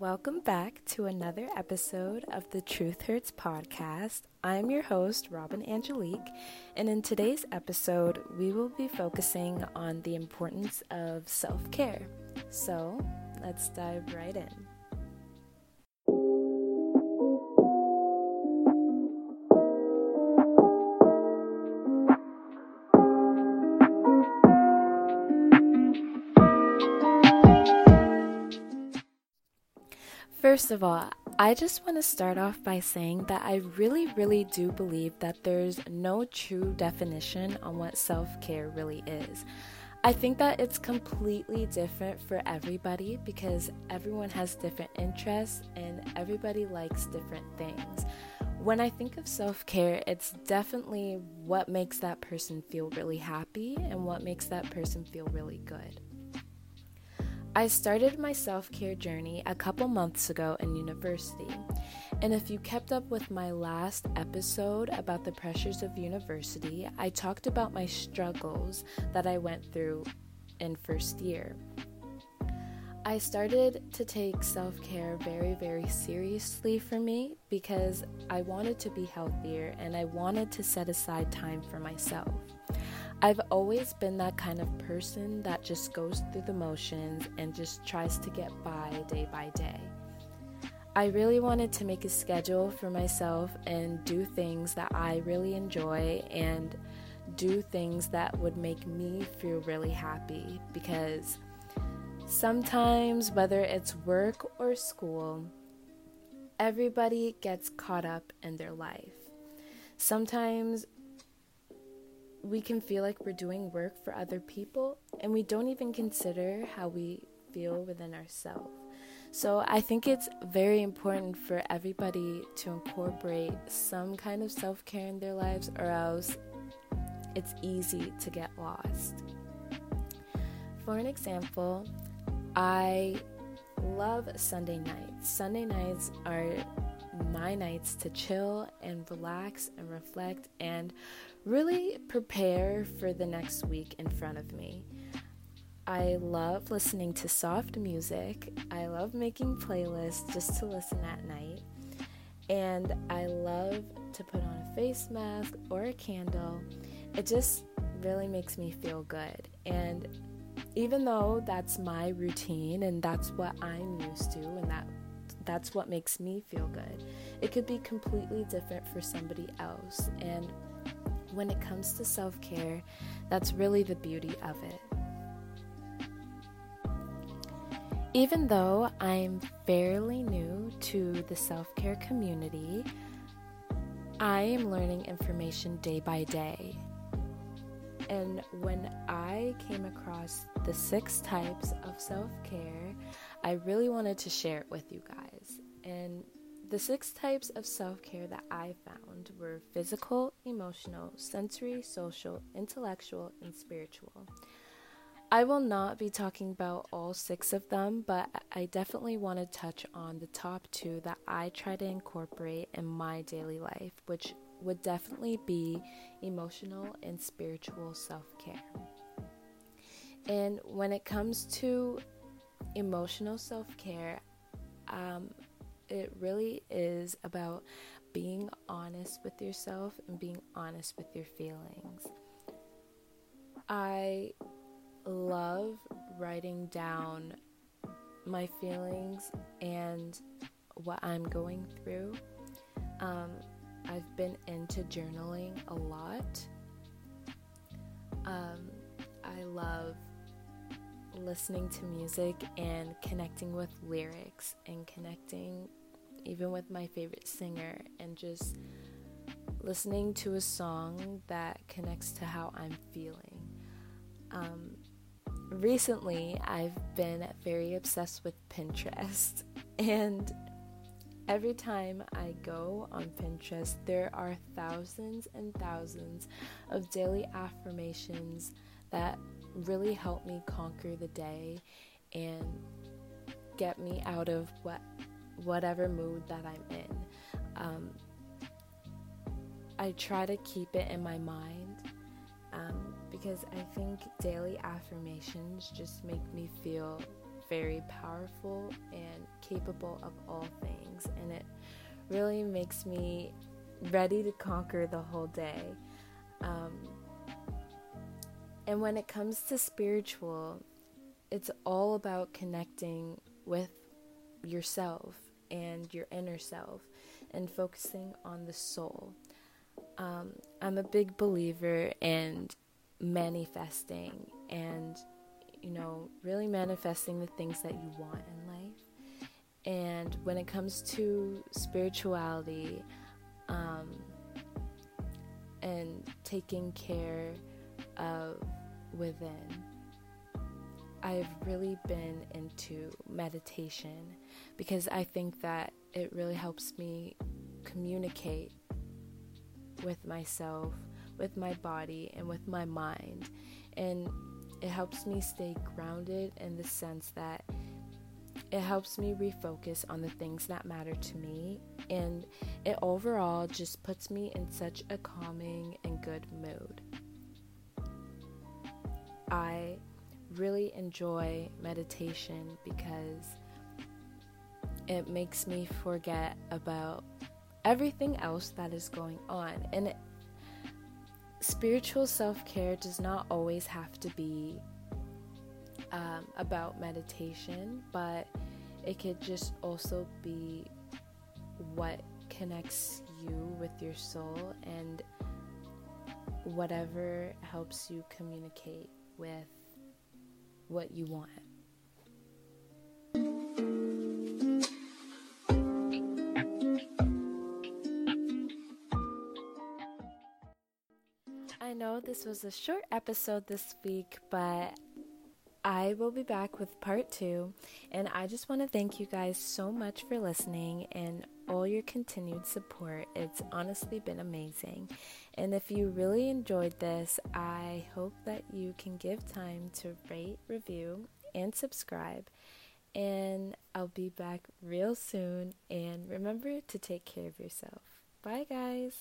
welcome back to another episode of the Truth Hurts podcast. I'm your host, Robin Angelique, and in today's episode, we will be focusing on the importance of self care. So, let's dive right in. First of all, I just want to start off by saying that I really, really do believe that there's no true definition on what self care really is. I think that it's completely different for everybody because everyone has different interests and everybody likes different things. When I think of self care, it's definitely what makes that person feel really happy and what makes that person feel really good. I started my self care journey a couple months ago in university. And if you kept up with my last episode about the pressures of university, I talked about my struggles that I went through in first year. I started to take self care very, very seriously for me because I wanted to be healthier and I wanted to set aside time for myself. I've always been that kind of person that just goes through the motions and just tries to get by day by day. I really wanted to make a schedule for myself and do things that I really enjoy and do things that would make me feel really happy because sometimes, whether it's work or school, everybody gets caught up in their life. Sometimes we can feel like we're doing work for other people and we don't even consider how we feel within ourselves. So I think it's very important for everybody to incorporate some kind of self care in their lives, or else it's easy to get lost. For an example, I love Sunday nights. Sunday nights are my nights to chill and relax and reflect and really prepare for the next week in front of me. I love listening to soft music. I love making playlists just to listen at night. And I love to put on a face mask or a candle. It just really makes me feel good. And even though that's my routine and that's what I'm used to and that that's what makes me feel good. It could be completely different for somebody else. And when it comes to self care, that's really the beauty of it. Even though I'm fairly new to the self care community, I am learning information day by day. And when I came across the six types of self care, I really wanted to share it with you guys. And the six types of self care that I found were physical, emotional, sensory, social, intellectual, and spiritual. I will not be talking about all six of them, but I definitely want to touch on the top two that I try to incorporate in my daily life, which would definitely be emotional and spiritual self care. And when it comes to emotional self care, um, it really is about being honest with yourself and being honest with your feelings. I love writing down my feelings and what I'm going through. Um, I've been into journaling a lot. Um, I love listening to music and connecting with lyrics and connecting even with my favorite singer and just listening to a song that connects to how I'm feeling. Um, recently, I've been very obsessed with Pinterest, and every time I go on Pinterest, there are thousands and thousands of daily affirmations that really help me conquer the day and get me out of what whatever mood that I'm in. Um, I try to keep it in my mind um, because I think daily affirmations just make me feel very powerful and capable of all things, and it really makes me ready to conquer the whole day. Um, and when it comes to spiritual, it's all about connecting with yourself and your inner self and focusing on the soul. Um, I'm a big believer in manifesting and, you know, really manifesting the things that you want in life. And when it comes to spirituality um, and taking care of within, I've really been into meditation because I think that it really helps me communicate with myself, with my body, and with my mind. And it helps me stay grounded in the sense that it helps me refocus on the things that matter to me. And it overall just puts me in such a calming and good mood. I really enjoy meditation because it makes me forget about everything else that is going on. And it, spiritual self care does not always have to be um, about meditation, but it could just also be what connects you with your soul and whatever helps you communicate with what you want. I know this was a short episode this week, but I will be back with part two. And I just want to thank you guys so much for listening and all your continued support. It's honestly been amazing. And if you really enjoyed this, I hope that you can give time to rate, review, and subscribe. And I'll be back real soon. And remember to take care of yourself. Bye, guys.